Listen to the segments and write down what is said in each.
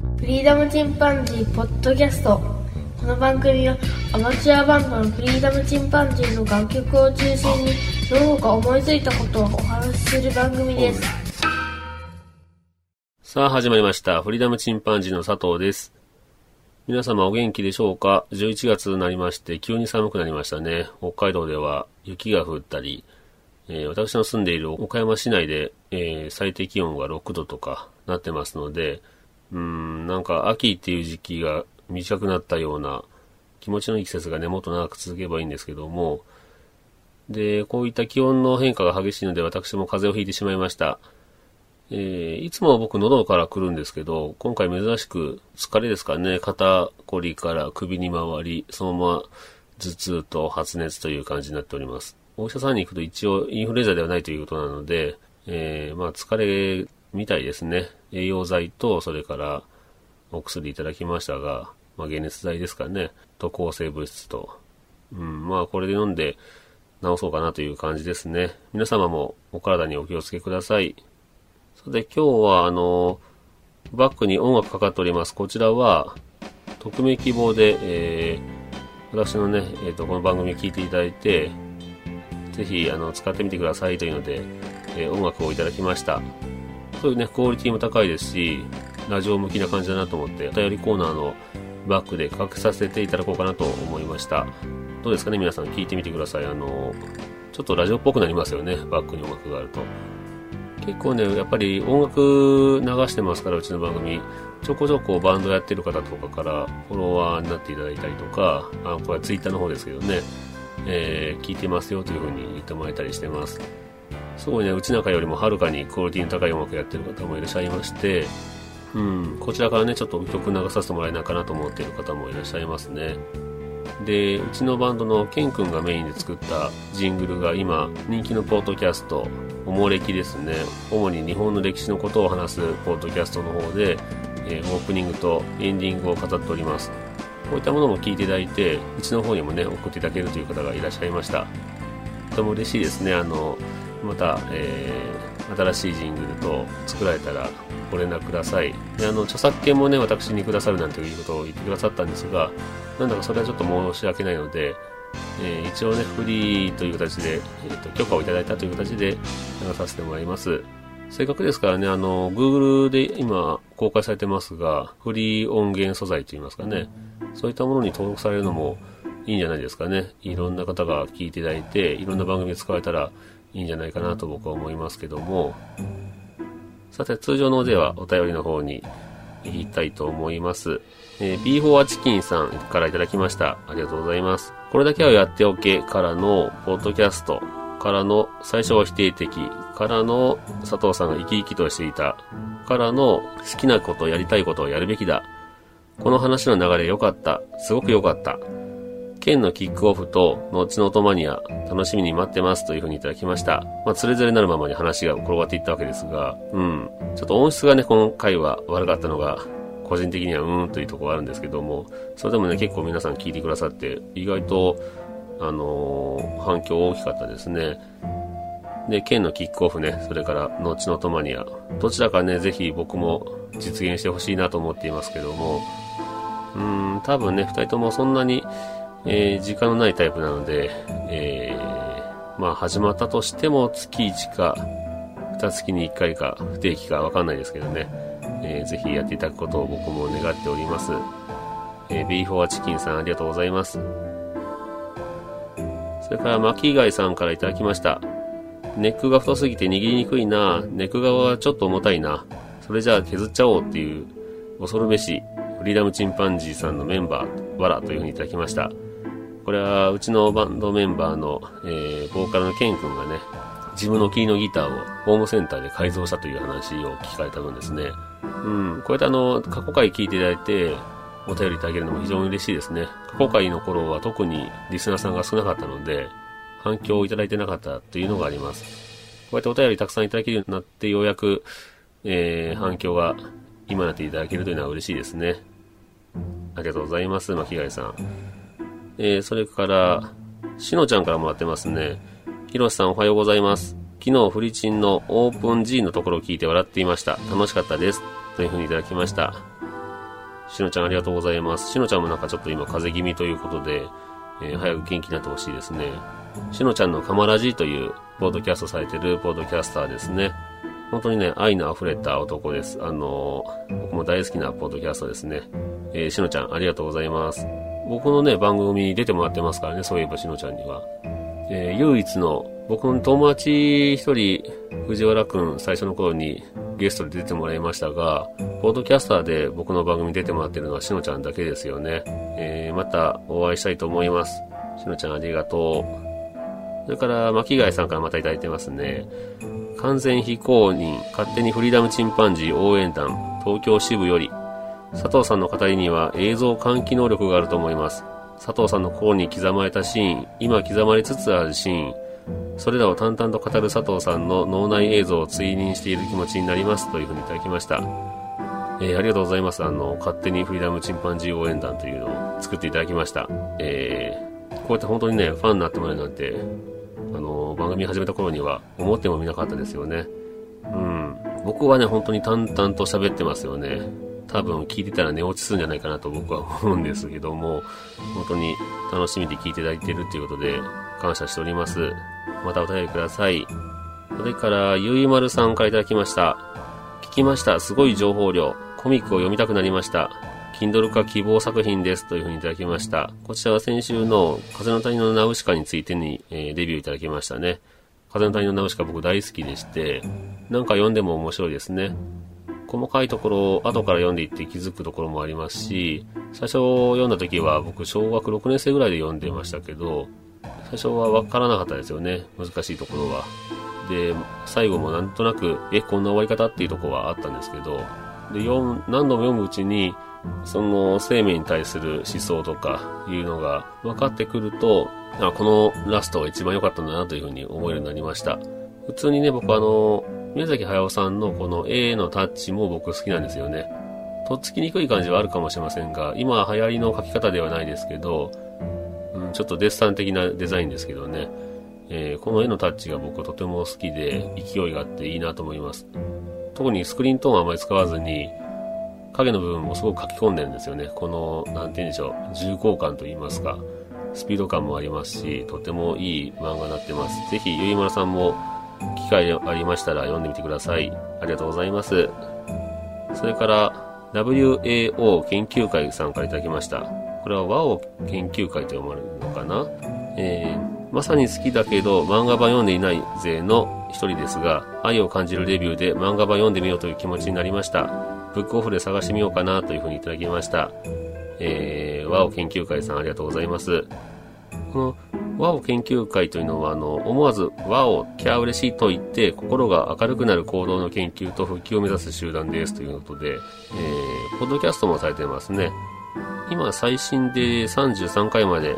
フリーダムチンパンジーポッドキャストこの番組はアマチュアバンドのフリーダムチンパンジーの楽曲を中心にどうか思いついたことをお話しする番組ですさあ始まりました。フリーダムチンパンジーの佐藤です。皆様お元気でしょうか ?11 月になりまして急に寒くなりましたね。北海道では雪が降ったり、えー私の住んでいる岡山市内で、えー最低気温が6度とかなってますので、うん、なんか秋っていう時期が短くなったような気持ちのいい季節がね、もっと長く続けばいいんですけども、で、こういった気温の変化が激しいので私も風邪をひいてしまいました。えーいつも僕喉から来るんですけど、今回珍しく疲れですかね、肩こりから首に回り、そのまま頭痛と発熱という感じになっております。お医者さんに行くと一応インフルエンザではないということなので、えーまあ疲れみたいですね。栄養剤と、それからお薬いただきましたが、まあ解熱剤ですかね、と抗生物質と。うん、まあこれで飲んで治そうかなという感じですね。皆様もお体にお気をつけください。さて今日はあの、バックに音楽かかっております。こちらは、匿名希望で、えー私のね、えっ、と、この番組聞いていただいて、ぜひ、あの、使ってみてくださいというので、えー音楽をいただきました。そういうね、クオリティも高いですし、ラジオ向きな感じだなと思って、お便りコーナーのバックでかけさせていただこうかなと思いました。どうですかね、皆さん聞いてみてください。あの、ちょっとラジオっぽくなりますよね、バックに音楽があると。結構ね、やっぱり音楽流してますから、うちの番組。ちょこちょこバンドやってる方とかからフォロワーになっていただいたりとか、あこれはツイッターの方ですけどね、えー聞いてますよというふうに言ってもらえたりしてます。すごいね、うちなんかよりもはるかにクオリティの高い音楽やってる方もいらっしゃいまして、うん、こちらからね、ちょっと曲流させてもらえないかなと思っている方もいらっしゃいますね。で、うちのバンドのケン君がメインで作ったジングルが今、人気のポッドキャスト、おもれきですね。主に日本の歴史のことを話すポッドキャストの方で、えーオープニングとエンディングを飾っております。こういったものも聞いていただいて、うちの方にもね、送っていただけるという方がいらっしゃいました。とても嬉しいですね。あの、また、えー新しいジングルと作られたらご連絡ください。で、あの、著作権もね、私にくださるなんていうことを言ってくださったんですが、なんだかそれはちょっと申し訳ないので、えー一応ね、フリーという形で、えーと、許可をいただいたという形で流させてもらいます。せっかくですからね、あの、Google で今公開されてますが、フリー音源素材といいますかね、そういったものに登録されるのもいいんじゃないですかね。いろんな方が聞いていただいて、いろんな番組で使われたらいいんじゃないかなと僕は思いますけども、さて、通常のではお便りの方に行きたいと思います。えー、B4 チキンさんからいただきました。ありがとうございます。これだけはやっておけからの、ポッドキャストからの、最初は否定的からの、佐藤さんが生き生きとしていたからの、好きなこと、やりたいことをやるべきだ。この話の流れ良かった。すごく良かった。県のキックオフと、後のトマニア、楽しみに待ってますというふうにいただきました。まあ、つれづれなるままに話が転がっていったわけですが、うん。ちょっと音質がね、この回は悪かったのが、個人的にはうーんというところがあるんですけども、それでもね、結構皆さん聞いてくださって、意外と、あのー反響大きかったですね。で、県のキックオフね、それから、後のトマニア。どちらかね、ぜひ僕も実現してほしいなと思っていますけども、うーん、多分ね、二人ともそんなに、えー時間のないタイプなので、えーまあ始まったとしても月1か、二月に1回か不定期かわかんないですけどね、えーぜひやっていただくことを僕も願っております。えー、B4 チキンさんありがとうございます。それから巻貝さんからいただきました。ネックが太すぎて握りにくいな。ネック側はちょっと重たいな。それじゃあ削っちゃおうっていう、恐るべし、フリーダムチンパンジーさんのメンバー、わらというふうにいただきました。これはうちのバンドメンバーの、えー、ボーカルのケン君がね、自分のキーのギターをホームセンターで改造したという話を聞かれた分ですね。うん、こうやってあの、過去回聞いていただいて、お便りいただけるのも非常に嬉しいですね。過去回の頃は特にリスナーさんが少なかったので、反響をいただいてなかったというのがあります。こうやってお便りたくさんいただけるようになって、ようやく、えー、反響が今なっていただけるというのは嬉しいですね。ありがとうございます、巻貝さん。えー、それから、しのちゃんからもらってますね。ひろしさんおはようございます。昨日フリチンのオープン G のところを聞いて笑っていました。楽しかったです。というふうにいただきました。しのちゃんありがとうございます。しのちゃんもなんかちょっと今風邪気味ということで、えー、早く元気になってほしいですね。しのちゃんのカマラジというポッドキャストされてるポッドキャスターですね。本当にね、愛の溢れた男です。あのー、僕も大好きなポッドキャストですね。えー、しのちゃんありがとうございます。僕のね、番組に出てもらってますからね、そういえばしのちゃんには。えー、唯一の、僕の友達一人、藤原くん最初の頃にゲストで出てもらいましたが、ポッドキャスターで僕の番組に出てもらってるのはしのちゃんだけですよね。えー、またお会いしたいと思います。しのちゃんありがとう。それから、巻貝さんからまたいただいてますね。完全非公認、勝手にフリーダムチンパンジー応援団、東京支部より、佐藤さんの語りには映像喚起能力があると思います。佐藤さんの心に刻まれたシーン、今刻まれつつあるシーン、それらを淡々と語る佐藤さんの脳内映像を追認している気持ちになりますというふうにいただきました。えー、ありがとうございます。あの、勝手にフリーダムチンパンジー応援団というのを作っていただきました。えー、こうやって本当にね、ファンになってもらえるなんて、あの、番組始めた頃には思ってもみなかったですよね。うん。僕はね、本当に淡々と喋ってますよね。多分聞いてたら寝落ちするんじゃないかなと僕は思うんですけども、本当に楽しみで聞いていただいているということで、感謝しております。またお便りください。それから、ゆいまるさんからいただきました。聞きました。すごい情報量。コミックを読みたくなりました。Kindle 化希望作品ですというふうにいただきました。こちらは先週の風の谷のナウシカについてに、えー、レビューいただきましたね。風の谷のナウシカ僕大好きでして、なんか読んでも面白いですね。細かいところを後から読んでいって気づくところもありますし、最初読んだ時は僕小学6年生ぐらいで読んでましたけど、最初は分からなかったですよね。難しいところは。で、最後もなんとなく、え、こんな終わり方っていうところはあったんですけど、で、読何度も読むうちに、その生命に対する思想とかいうのが分かってくると、あ、このラストが一番良かったんだなというふうに思えるようになりました。普通にね、僕はあの、宮崎駿さんのこの A のタッチも僕好きなんですよね。とっつきにくい感じはあるかもしれませんが、今流行りの書き方ではないですけど、うん、ちょっとデッサン的なデザインですけどね、えー、この絵のタッチが僕はとても好きで勢いがあっていいなと思います。特にスクリーントーンはあまり使わずに、影の部分もすごく書き込んでるんですよね。この、なんて言うんでしょう、重厚感と言いますか、スピード感もありますし、とてもいい漫画になってます。ぜひ、ゆいまるさんも機会ありましたら読んでみてください。ありがとうございます。それから、WAO 研究会さんから頂きました。これは WAO 研究会と読まれるのかな？えー、まさに好きだけど漫画版読んでいない勢の一人ですが、愛を感じるレビューで漫画版読んでみようという気持ちになりました。ブックオフで探してみようかなというふうにいただきました。えー、WAO 研究会さんありがとうございます。この和を研究会というのは、あの、思わず和をキャー嬉しいと言って、心が明るくなる行動の研究と復帰を目指す集団ですということで、えー、ポッドキャストもされてますね。今、最新で33回まで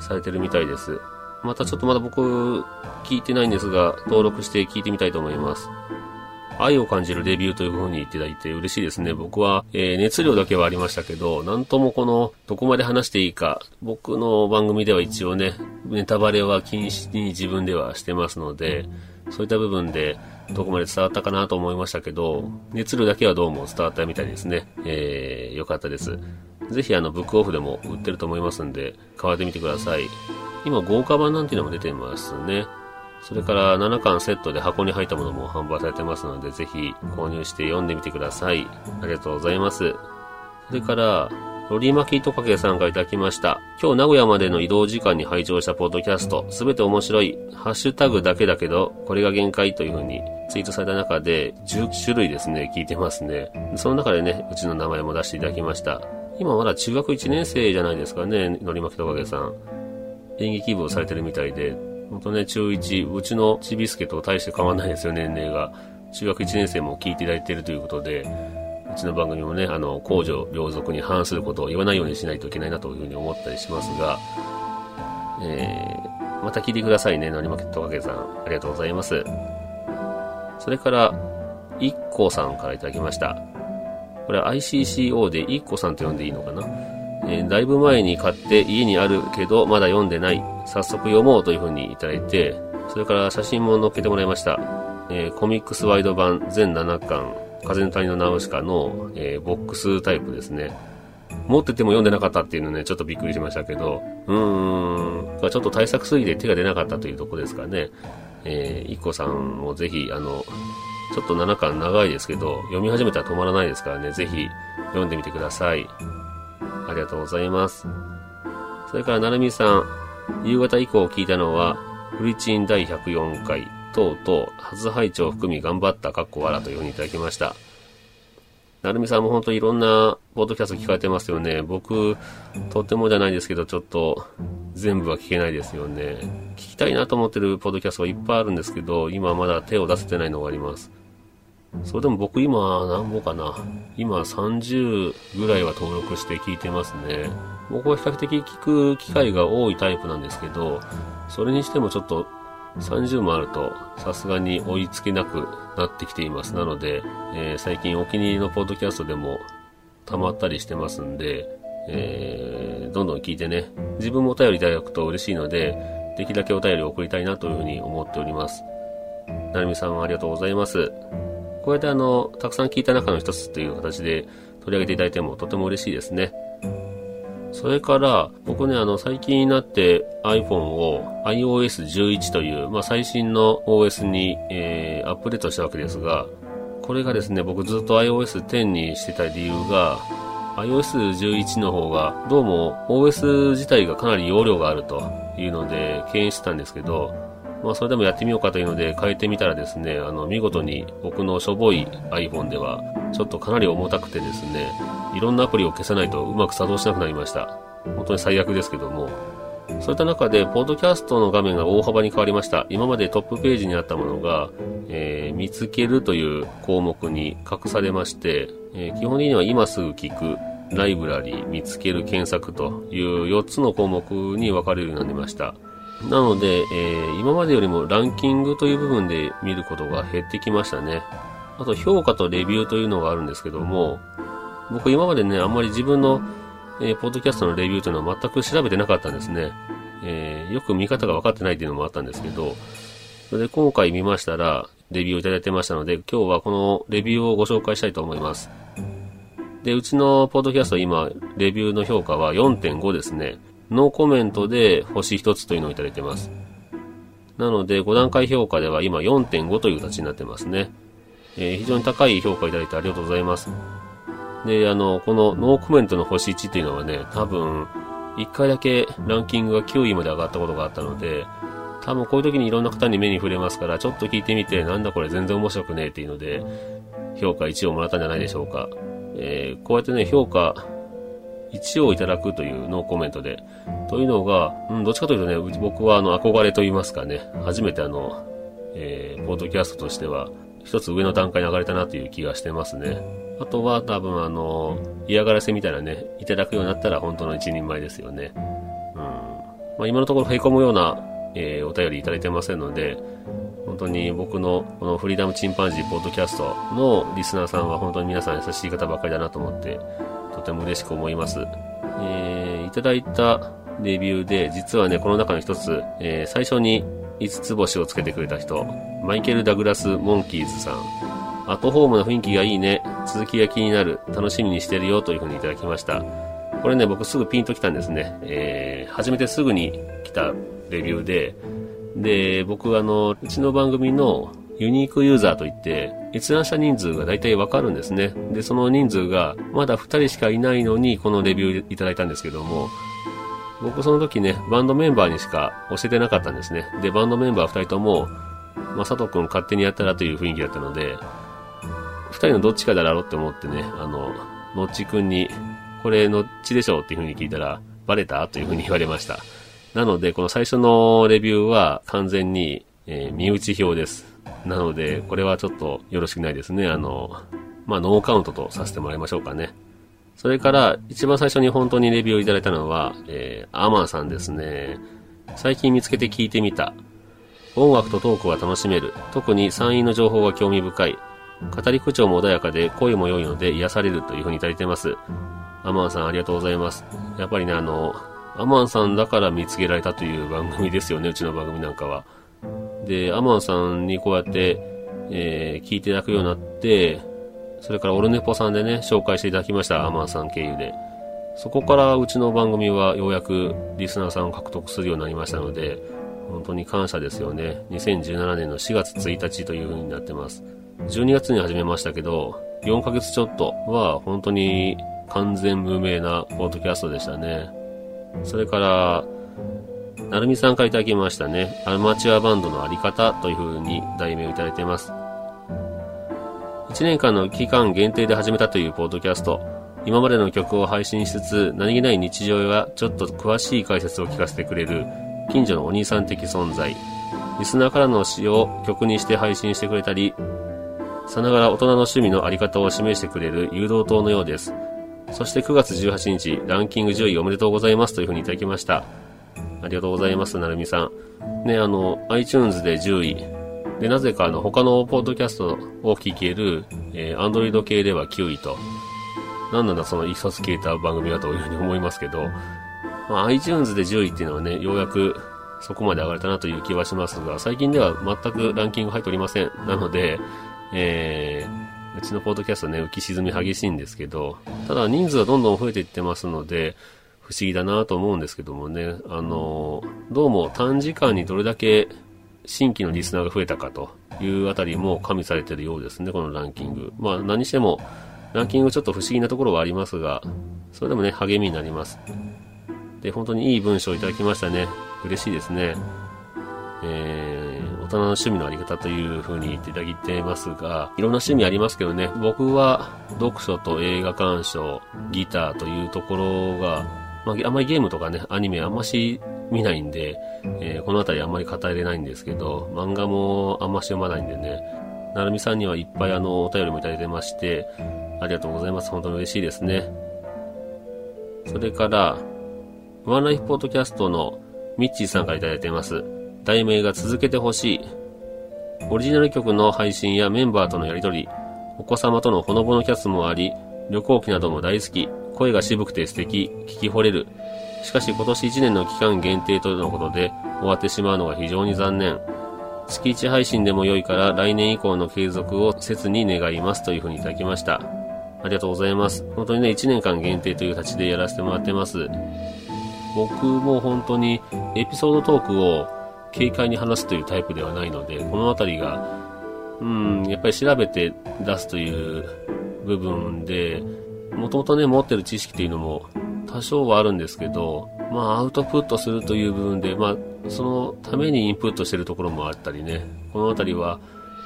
されてるみたいです。またちょっとまだ僕、聞いてないんですが、登録して聞いてみたいと思います。愛を感じるレビューという風に言っていただいて嬉しいですね。僕は、えー、熱量だけはありましたけど、なんともこの、どこまで話していいか、僕の番組では一応ね、ネタバレは禁止に自分ではしてますので、そういった部分で、どこまで伝わったかなと思いましたけど、熱量だけはどうも伝わったみたいですね。えー、よかったです。ぜひあの、ブックオフでも売ってると思いますんで、買ってみてください。今、豪華版なんていうのも出てますね。それから7巻セットで箱に入ったものも販売されてますので、ぜひ購入して読んでみてください。ありがとうございます。それから、ロリマキトカゲさんからいただきました。今日名古屋までの移動時間に拝聴したポッドキャスト、すべて面白い、ハッシュタグだけだけど、これが限界というふうにツイートされた中で、10種類ですね、聞いてますね。その中でね、うちの名前も出していただきました。今まだ中学1年生じゃないですかね、のりまきとかげさん。演劇部をされてるみたいで、本当ね、中1、うちのちびすけと大して変わんないですよ、年齢が。中学1年生も聞いていただいているということで、うちの番組もね、あの、公序良俗に反することを言わないようにしないといけないなというふうに思ったりしますが、えー、また聞いてくださいね、のりまきとかけさん。ありがとうございます。それから、いっこさんからいただきました。これは ICCO でいっこさんと呼んでいいのかな？えー、だいぶ前に買って家にあるけどまだ読んでない。早速読もうというふうにいただいて、それから写真も載っけてもらいました。えー、コミックスワイド版全7巻、風の谷のナウシカの、えー、ボックスタイプですね。持ってても読んでなかったっていうのね、ちょっとびっくりしましたけど、うーん、ちょっと対策すぎて手が出なかったというとこですかね。えー、いこさんもぜひ、あの、ちょっと7巻長いですけど、読み始めたら止まらないですからね、ぜひ読んでみてください。ありがとうございます。それから、なるみさん、夕方以降聞いたのは、フリチン第104回等々、初拝聴含み頑張った、かっこわらというふうにいただきました。なるみさんも本当いろんなポッドキャスト聞かれてますよね。僕、とてもじゃないですけど、ちょっと全部は聞けないですよね。聞きたいなと思ってるポッドキャストはいっぱいあるんですけど、今まだ手を出せてないのがあります。それでも僕今何本かな今30ぐらいは登録して聞いてますね。僕は比較的聞く機会が多いタイプなんですけど、それにしてもちょっと30もあるとさすがに追いつけなくなってきています。なので、えー、最近お気に入りのポッドキャストでも溜まったりしてますんで、えー、どんどん聞いてね、自分もお便りいただくと嬉しいので、できるだけお便りを送りたいなというふうに思っております。なるみさんありがとうございます。こうやってあの、たくさん聞いた中の一つという形で取り上げていただいてもとても嬉しいですね。それから、僕ね、あの、最近になって iPhone を iOS11 という、まあ、最新の OS に、えー、アップデートしたわけですが、これがですね、僕ずっと iOS10 にしてた理由が、iOS11 の方が、どうも OS 自体がかなり容量があるというので、敬遠してたんですけど、まあ、それでもやってみようかというので変えてみたらですね、あの、見事に僕のしょぼい iPhone では、ちょっとかなり重たくてですね、いろんなアプリを消さないとうまく作動しなくなりました。本当に最悪ですけども。そういった中で、ポッドキャストの画面が大幅に変わりました。今までトップページにあったものが、えー、見つけるという項目に隠されまして、えー、基本的には今すぐ聞く、ライブラリ、見つける、検索という4つの項目に分かれるようになりました。なので、えー、今までよりもランキングという部分で見ることが減ってきましたね。あと評価とレビューというのがあるんですけども、僕今までね、あんまり自分の、えー、ポッドキャストのレビューというのは全く調べてなかったんですね。えー、よく見方が分かってないっていうのもあったんですけど、それで今回見ましたら、レビューをいただいてましたので、今日はこのレビューをご紹介したいと思います。で、うちのポッドキャスト今、レビューの評価は4.5ですね。ノーコメントで星1つというのをいただいてます。なので、5段階評価では今4.5という形になってますね。えー、非常に高い評価いただいてありがとうございます。で、あの、このノーコメントの星1っていうのはね、多分、1回だけランキングが9位まで上がったことがあったので、多分こういう時にいろんな方に目に触れますから、ちょっと聞いてみて、なんだこれ全然面白くねえっていうので、評価1をもらったんじゃないでしょうか。えー、こうやってね、評価1をいただくというノーコメントで、というのが、うん、どっちかというとね、僕はあの、憧れと言いますかね、初めてあの、えー、ポッドキャストとしては、一つ上の段階に上がれたなという気がしてますね。あとは多分あの、嫌がらせみたいなね、いただくようになったら本当の一人前ですよね。うん。まあ、今のところへこむような、えー、お便りいただいてませんので、本当に僕のこのフリーダムチンパンジーポッドキャストのリスナーさんは本当に皆さん優しい方ばっかりだなと思って、とても嬉しく思います。えー、いただいたレビューで、実はね、この中の一つ、えー、最初に5つ星をつけてくれた人、マイケル・ダグラス・モンキーズさん。アットホームな雰囲気がいいね。続きが気になる。楽しみにしてるよ。というふうにいただきました。これね、僕すぐピンときたんですね。えー、初めてすぐに来たレビューで、で、僕あの、うちの番組のユニークユーザーといって、閲覧した人数が大体わかるんですね。で、その人数がまだ2人しかいないのに、このレビューいただいたんですけども、僕その時ね、バンドメンバーにしか教えてなかったんですね。で、バンドメンバー2人とも、まあ、佐藤くん勝手にやったらという雰囲気だったので、2人のどっちかだろうって思ってね、あの、のっちくんに、これのっちでしょうっていう風に聞いたら、バレたという風に言われました。なので、この最初のレビューは完全に、えー、身内表です。なので、これはちょっとよろしくないですね。あの、まあ、ノーカウントとさせてもらいましょうかね。それから、一番最初に本当にレビューをいただいたのは、えー、アーマンさんですね。最近見つけて聞いてみた。音楽とトークが楽しめる。特に山陰の情報が興味深い。語り口調も穏やかで声も良いので癒されるというふうにいただいてます。アマンさんありがとうございます。やっぱりね、あの、アマンさんだから見つけられたという番組ですよね、うちの番組なんかは。で、アマンさんにこうやって、えー、聞いていただくようになって、それからオルネポさんでね、紹介していただきました、アマンさん経由で。そこからうちの番組はようやくリスナーさんを獲得するようになりましたので、本当に感謝ですよね。2017年の4月1日という風になってます。12月に始めましたけど、4ヶ月ちょっとは本当に完全無名なポッドキャストでしたね。それから、なるみさんからいただきましたね。アマチュアバンドのあり方という風に題名をいただいています。1年間の期間限定で始めたというポッドキャスト。今までの曲を配信しつつ、何気ない日常やちょっと詳しい解説を聞かせてくれる、近所のお兄さん的存在。リスナーからの詩を曲にして配信してくれたり、さながら大人の趣味のあり方を示してくれる誘導灯のようです。そして9月18日、ランキング10位おめでとうございますというふうにいただきました。ありがとうございます、なるみさん。ね、あの、iTunes で10位。で、なぜかあの、他のポッドキャストを聞ける、えー、Android 系では9位と。なんなんだその一冊消えた番組だというふうに思いますけど、まあ、iTunes で10位っていうのはね、ようやくそこまで上がれたなという気はしますが、最近では全くランキング入っておりません。なので、えー、うちのポッドキャストね、浮き沈み激しいんですけど、ただ人数はどんどん増えていってますので、不思議だなと思うんですけどもね、あの、どうも短時間にどれだけ新規のリスナーが増えたかというあたりも加味されているようですね、このランキング。まあ何しても、ランキングちょっと不思議なところはありますが、それでもね、励みになります。で、本当にいい文章をいただきましたね。嬉しいですね。えー、大人の趣味のあり方という風に言っていただいてますが、いろんな趣味ありますけどね、僕は読書と映画鑑賞、ギターというところがまあ、あんまりゲームとかね、アニメあんまし見ないんで、えー、この辺りあんまり語れないんですけど、漫画もあんまし読まないんでね、なるみさんにはいっぱいあの、お便りもいただいてまして、ありがとうございます。本当に嬉しいですね。それから、ワンライフポッドキャストのミッチーさんからいただいてます。題名が続けてほしい。オリジナル曲の配信やメンバーとのやりとり、お子様とのほのぼのキャスもあり、旅行記なども大好き。声が渋くて素敵、聞き惚れる。しかし今年1年の期間限定とのことで終わってしまうのが非常に残念。月1配信でも良いから来年以降の継続を切に願いますというふうにいただきました。ありがとうございます。本当にね、1年間限定という形でやらせてもらってます。僕も本当にエピソードトークを軽快に話すというタイプではないので、この辺りが、うん、やっぱり調べて出すという部分で、もともとね、持ってる知識っていうのも多少はあるんですけど、まあ、アウトプットするという部分で、まあ、そのためにインプットしてるところもあったりね、この辺りは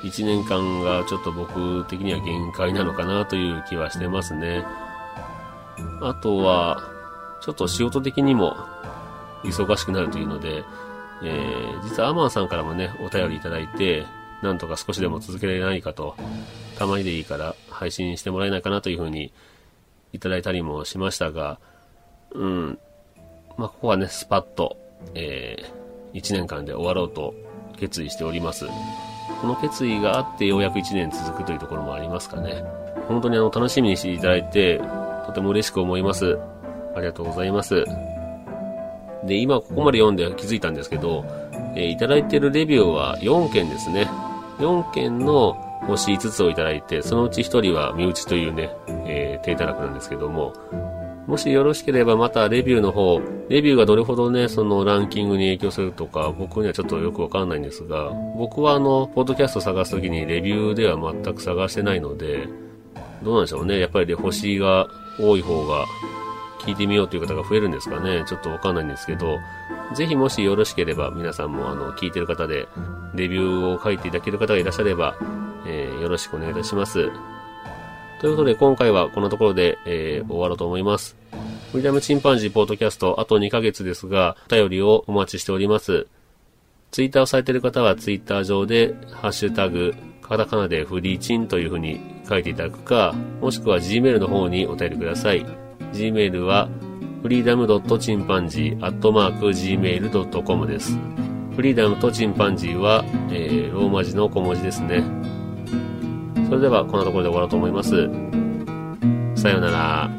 1年間がちょっと僕的には限界なのかなという気はしてますね。あとは、ちょっと仕事的にも忙しくなるというので、えー、実はアマンさんからもね、お便りいただいて、なんとか少しでも続けられないかと、たまにでいいから配信してもらえないかなというふうにいただいたりもしましたが、うん、まあ、ここはね、スパッと、えー、1年間で終わろうと決意しております。この決意があってようやく1年続くというところもありますかね。本当にあの、楽しみにしていただいて、とても嬉しく思います。ありがとうございます。で、今ここまで読んで気づいたんですけど、えー、いただいているレビューは4件ですね。4件の星5つをいただいて、そのうち1人は身内というね、えー、低たらくなんですけども、もしよろしければまたレビューの方、レビューがどれほどね、そのランキングに影響するとか、僕にはちょっとよくわかんないんですが、僕はあの、ポッドキャスト探すときにレビューでは全く探してないので、どうなんでしょうね。やっぱり星が多い方が聞いてみようという方が増えるんですかね。ちょっとわかんないんですけど、ぜひもしよろしければ皆さんもあの、聞いてる方で、レビューを書いていただける方がいらっしゃれば、えー、よろしくお願いいたします。ということで、今回はこのところで、えー、終わろうと思います。フリーダムチンパンジーポートキャスト、あと2ヶ月ですが、お便りをお待ちしております。ツイッターをされている方は、ツイッター上で、ハッシュタグ、カタカナでフリーチンという風に書いていただくか、もしくは Gmail の方にお便りください。Gmail は、フリーダムドットチンパンジーアットマーク Gmail.com です。フリーダムとチンパンジーは、えー、ローマ字の小文字ですね。それではこんなところで終わろうと思います。さようなら。